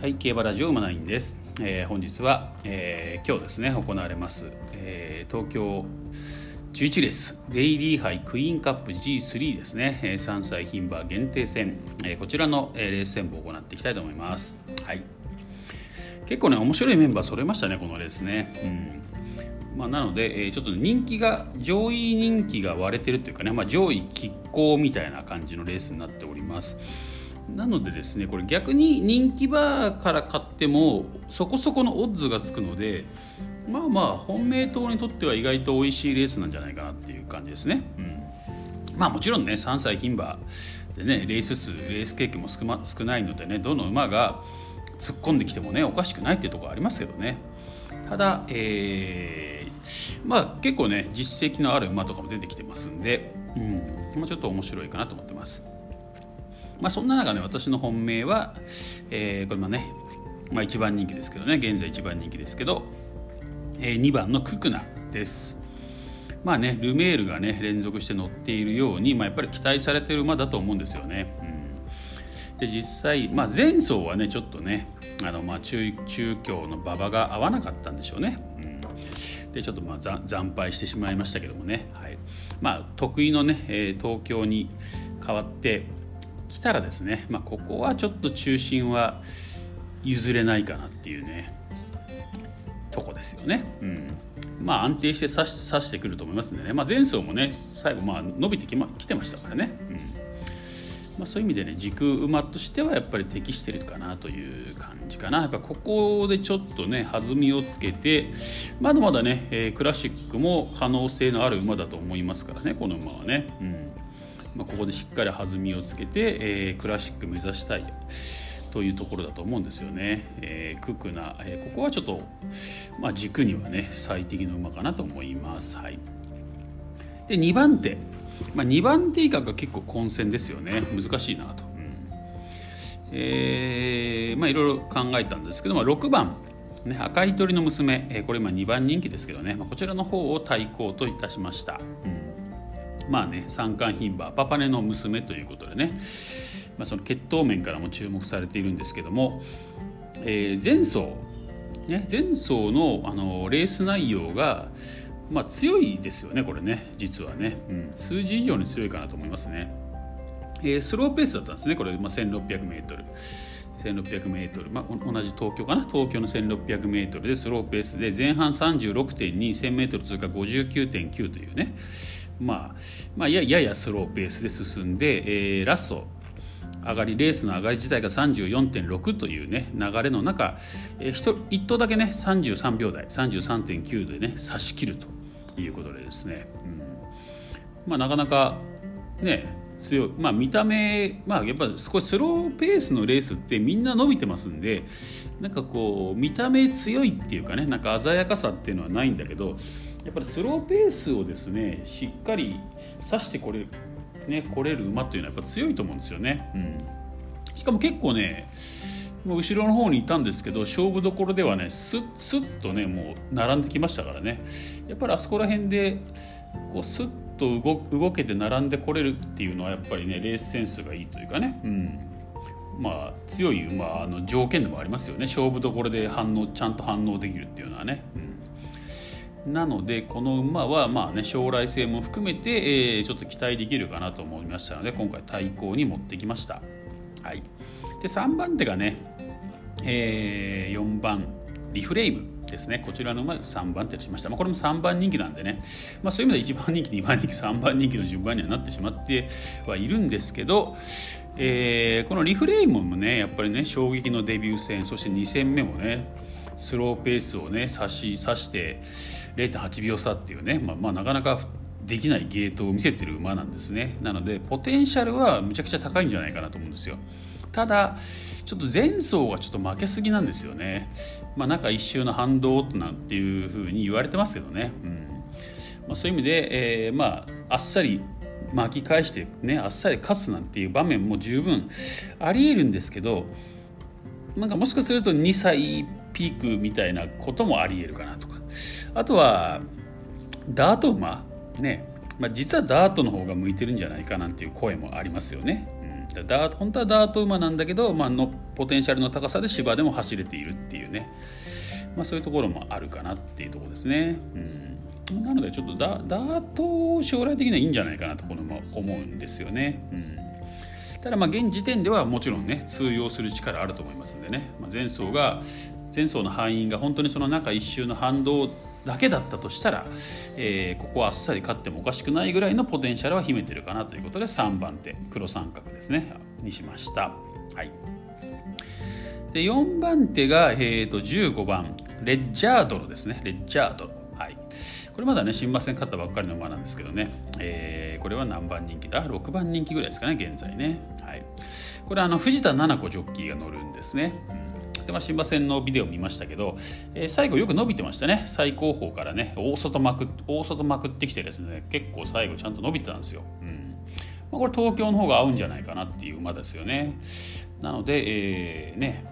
はい競馬ラジオ馬ナインです、えー、本日は、えー、今日ですね行われます、えー、東京11レースデイリー杯クイーンカップ G3 ですね、えー、3歳牝馬限定戦、えー、こちらの、えー、レース戦を行っていきたいと思います。はい。結構ね面白いメンバー揃えましたねこのレースね。うん。まあ、なので、えー、ちょっと人気が上位人気が割れてるというかね、まあ、上位拮抗みたいな感じのレースになっております。なのでですねこれ逆に人気馬から買ってもそこそこのオッズがつくのでまあまあ本命党にとっては意外と美味しいレースなんじゃないかなっていう感じですね。うん、まあもちろんね3歳牝馬でねレース数レース経験も少,、ま、少ないのでねどの馬が突っ込んできてもねおかしくないっていうところありますけどねただ、えー、まあ結構ね実績のある馬とかも出てきてますんで、うんまあ、ちょっと面白いかなと思ってます。まあ、そんな中ね私の本命は、えー、これもね、まあ、1番人気ですけどね現在1番人気ですけど、えー、2番のククナです。まあねルメールがね連続して乗っているように、まあ、やっぱり期待されてる馬だと思うんですよね、で実際、まあ、前走はねちょっとねあの、まあ中、中京の馬場が合わなかったんでしょうね、うん、でちょっとまあ惨敗してしまいましたけどもね、はい。まあ、得意のね、えー、東京に変わって来たらですね、まあ、ここはちょっと中心は譲れないかなっていうねとこですよね。うん。まあ、安定して刺し刺してくると思いますんでね、まあ、前走もね最後まあ伸びてき,、ま、来てましたからね、うん。まあ、そういう意味でね軸馬としてはやっぱり適してるかなという感じかな。やっぱここでちょっとね弾みをつけてまだまだね、えー、クラシックも可能性のある馬だと思いますからねこの馬はね。うん。まあ、ここでしっかり弾みをつけて、えー、クラシック目指したいというところだと思うんですよね。えー、ククナ、えー、ここはちょっと、まあ、軸にはね最適の馬かなと思います。はい、で2番手、まあ、2番手以下が結構混戦ですよね難しいなと。うんえまあ、いろいろ考えたんですけど、まあ、6番ね、赤い鳥の娘、えー、これ今2番人気ですけどね、まあ、こちらの方を対抗といたしました。うんまあね三冠牝馬パパネの娘ということでね、まあ、その血統面からも注目されているんですけども、えー、前走、ね、前走のあのレース内容が、まあ、強いですよねこれね実はね、うん、数字以上に強いかなと思いますね、えー、スローペースだったんですねこれ、まあ、1600m 1600m、まあ、同じ東京かな？東京の 1600m でスローペースで前半 36.21000m 通過59.9というね。まあ、まあ、やややスローペースで進んで、えー、ラスト上がりレースの上がり自体が34.6というね流れの中、えー、1, 頭だけね33秒台33.9でね差し切るということでですね、うん、まあなかなかね強い。まあ見た目まあやっぱ少しスローペースのレースってみんな伸びてますんでなんかこう見た目強いっていうかねなんか鮮やかさっていうのはないんだけどやっぱりスローペースをですねしっかり指してこれ,、ね、来れる馬っていうのはやっぱ強いと思うんですよね。うん、しかも結構ねもう後ろの方にいたんですけど勝負どころではねスッスッとねもう並んできましたからね。やっぱりあそこら辺でこうスッと動動けて並んでこれるっていうのはやっぱりねレースセンスがいいというかね、うん、まあ強い馬の条件でもありますよね。勝負どころで反応ちゃんと反応できるっていうのはね。うんなのでこの馬はまあね将来性も含めて、えー、ちょっと期待できるかなと思いましたので今回対抗に持ってきました。はい、で3番手がね、えー、4番リフレイムですね。こちらの馬で3番手としました、まあ、これも3番人気なんでね、まあ、そういう意味では1番人気2番人気3番人気の順番にはなってしまってはいるんですけど、えー、このリフレイムもねやっぱりね衝撃のデビュー戦そして2戦目もねスローペースをね差し差して0.8秒差っていうね、まあ、まあなかなかできないゲートを見せてる馬なんですね。なのでポテンシャルはむちゃくちゃ高いんじゃないかなと思うんですよ。ただちょっと前走はちょっと負けすぎなんですよね。まあ中一周の反動なんていうふうに言われてますけどね、うん。まあ、そういう意味で、えー、まああっさり巻き返してねあっさり勝つなんていう場面も十分ありえるんですけどなんかもしかすると2歳ピークみたいなこともありえるかなとか。あとはダート馬。ね、まあ、実はダートの方が向いてるんじゃないかなんていう声もありますよね。うん、ダート本当はダート馬なんだけど、まあのポテンシャルの高さで芝でも走れているっていうね、まあ、そういうところもあるかなっていうところですね。うん、なのでちょっとダート将来的にはいいんじゃないかなところも思うんですよね。うん。ただま現時点ではもちろんね通用する力あると思いますんでね、まあ、前走が前走の敗因が本当にその中1周の反動だけだったとしたら、えー、ここはあっさり勝ってもおかしくないぐらいのポテンシャルは秘めてるかなということで3番手黒三角ですね。にしました。はい。で4番手が、えーと、15番レッジャードロですね。レッジャードロ、はい、これまだね新馬戦勝ったばっかりの馬なんですけどね、えー、これは何番人気だ？6番人気ぐらいですかね現在ね、はい、これはあの藤田七子ジョッキーが乗るんですね、で、まあ、新馬戦のビデオ見ましたけど、えー、最後よく伸びてましたね。最高峰からね。大外まく大外まくってきてですね結構最後ちゃんと伸びてたんですよ、うん。まあ、これ東京の方が合うんじゃないかなっていう馬ですよね。なので、えー、ね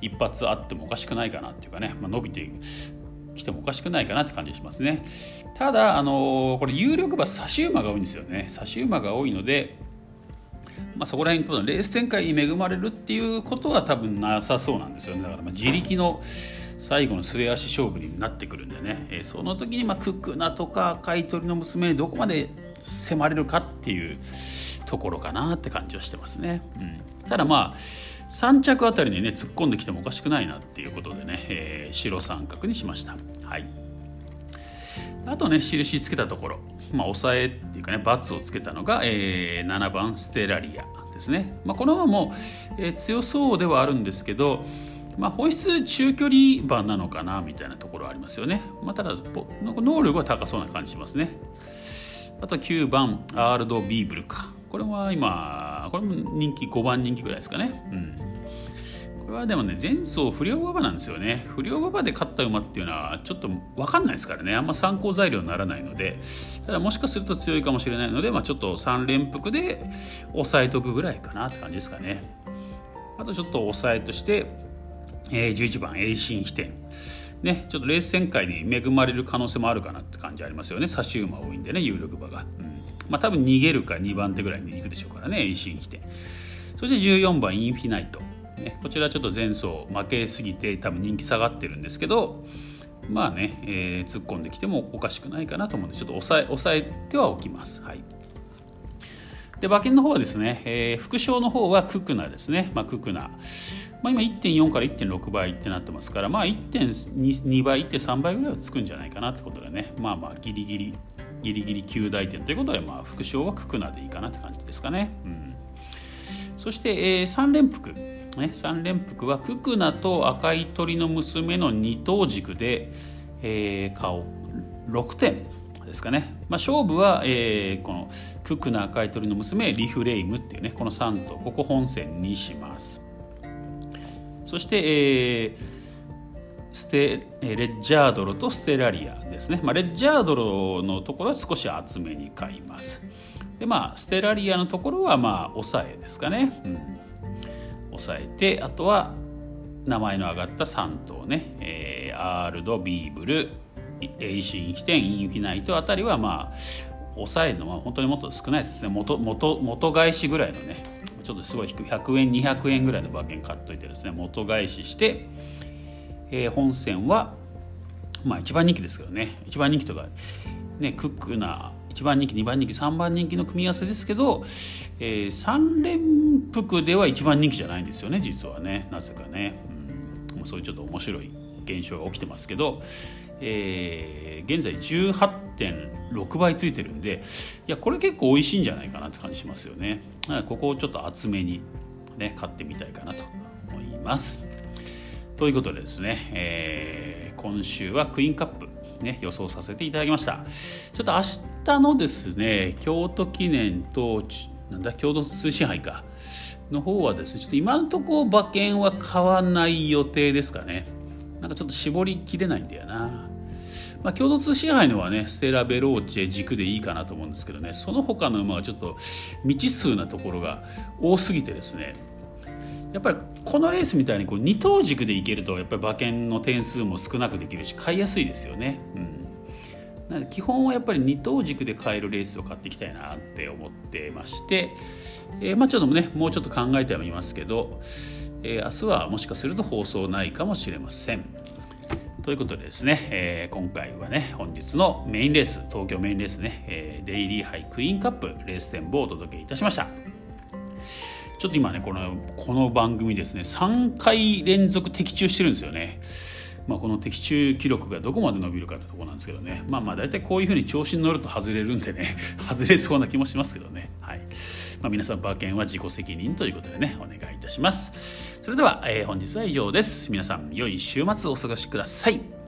一発あってもおかしくないかなっていうかね、まあ、伸びてきてもおかしくないかなって感じしますね。ただあのー、これ有力馬差し馬が多いんですよね。差し馬が多いのでまあ、そこら辺レース展開に恵まれるっていうことは多分なさそうなんですよね。だからまあ自力の最後のすれ足勝負になってくるんでね、えー、その時にまあクックナとか赤い鳥の娘にどこまで迫れるかっていうところかなって感じはしてますね、うん、ただまあ3着あたりにね突っ込んできてもおかしくないなっていうことでね、えー、白三角にしました。はい。あとね印つけたところ。まあ、抑えっていうかね×をつけたのが、えー、7番ステラリアですね、まあ、この馬も、えー、強そうではあるんですけど、まあ、保湿中距離馬なのかなみたいなところはありますよね、まあ、ただ能力は高そうな感じしますね。あと9番アールド・ビーブルか。これは今これも人気5番人気ぐらいですかね。うん。これはでもね前走不良馬場なんですよね。不良馬場で勝った馬っていうのはちょっと分かんないですからね。あんま参考材料にならないので。ただもしかすると強いかもしれないので、まあ、ちょっと3連複で抑えとくぐらいかなって感じですかね。あとちょっと抑えとして、えー、11番栄心飛天。ね、ちょっとレース展開に恵まれる可能性もあるかなって感じありますよね。差し馬多いんでね有力馬が、うん。まあ、多分逃げるか2番手ぐらいに行くでしょうからね栄心飛天。そして14番インフィナイト。ね、こちらちょっと前走負けすぎて多分人気下がってるんですけどまあね、えー、突っ込んできてもおかしくないかなと思うんでちょっと抑え抑えてはおきます。はい。で馬券の方はですね、えー、副賞の方はククナですね、まあ、ククナ、まあ、今1.4から1.6倍ってなってますから、まあ、1.2倍1.3倍ぐらいはつくんじゃないかなってことでね。まあまあギリギリギリギリ9大点ということで、まあ、副賞はククナでいいかなって感じですかね、うん、そして、えー、3連複。ね、3連複はククナと赤い鳥の娘の二等軸で、えー、顔6点ですかね、まあ、勝負は、えー、このククナ赤い鳥の娘リフレイムっていうねこの3頭ここ本線にします。そして、えー、ステレッジャードロとステラリアですね、まあ、レッジャードロのところは少し厚めに買います。でまあステラリアのところはまあ抑えですかね、うん。抑えてあとは名前の挙がった3頭ね、えー、アールドヴィーヴルエイシンヒテンインフィナイトあたりはまあ抑えるのは本当にもっと少ないですね。元元元返しぐらいのね。ちょっとすごい低い。100円200円ぐらいの馬券買っといてですね。元返しして、えー、本戦はまあ一番人気ですけどね。一番人気とかねクックな1番人気2番人気3番人気の組み合わせですけど、えー、3連複では1番人気じゃないんですよね実はね。なぜかね、うん、そういうちょっと面白い現象が起きてますけど、えー、現在18.6倍ついてるんでいやこれ結構美味しいんじゃないかなって感じしますよね。ここをちょっと厚めにね買ってみたいかなと思います。ということでですね、えー、今週はクイーンカップね、予想させていただきました。ちょっと明日のですね京都記念となんだ京都通信杯か。の方はですねちょっと今のところ馬券は買わない予定ですかね。なんかちょっと絞りきれないんだよな。まあ、共同通信杯のはねステラ・ベローチェ軸でいいかなと思うんですけどね。その他の馬はちょっと未知数なところが多すぎてですね。やっぱりこのレースみたいにこう二等軸でいけるとやっぱり馬券の点数も少なくできるし買いやすいですよね。うん。なので基本はやっぱり二等軸で買えるレースを買っていきたいなって思ってまして、えー、まあちょっとねもうちょっと考えてはみますけど、えー、明日はもしかすると放送ないかもしれません。ということでですね、えー、今回はね本日のメインレース東京メインレースね、えー、デイリーハイクイーンカップレース展望をお届けいたしましたちょっと今ねこのこの番組ですね3回連続的中してるんですよねまあ、この的中記録がどこまで伸びるかってとこなんですけどね。まあまあ大体こういうふうに調子に乗ると外れるんでね。外れそうな気もしますけどね。はい、まあ、皆さん馬券は自己責任ということでねお願いいたします。それでは、えー、本日は以上です。皆さん良い週末お過ごしください。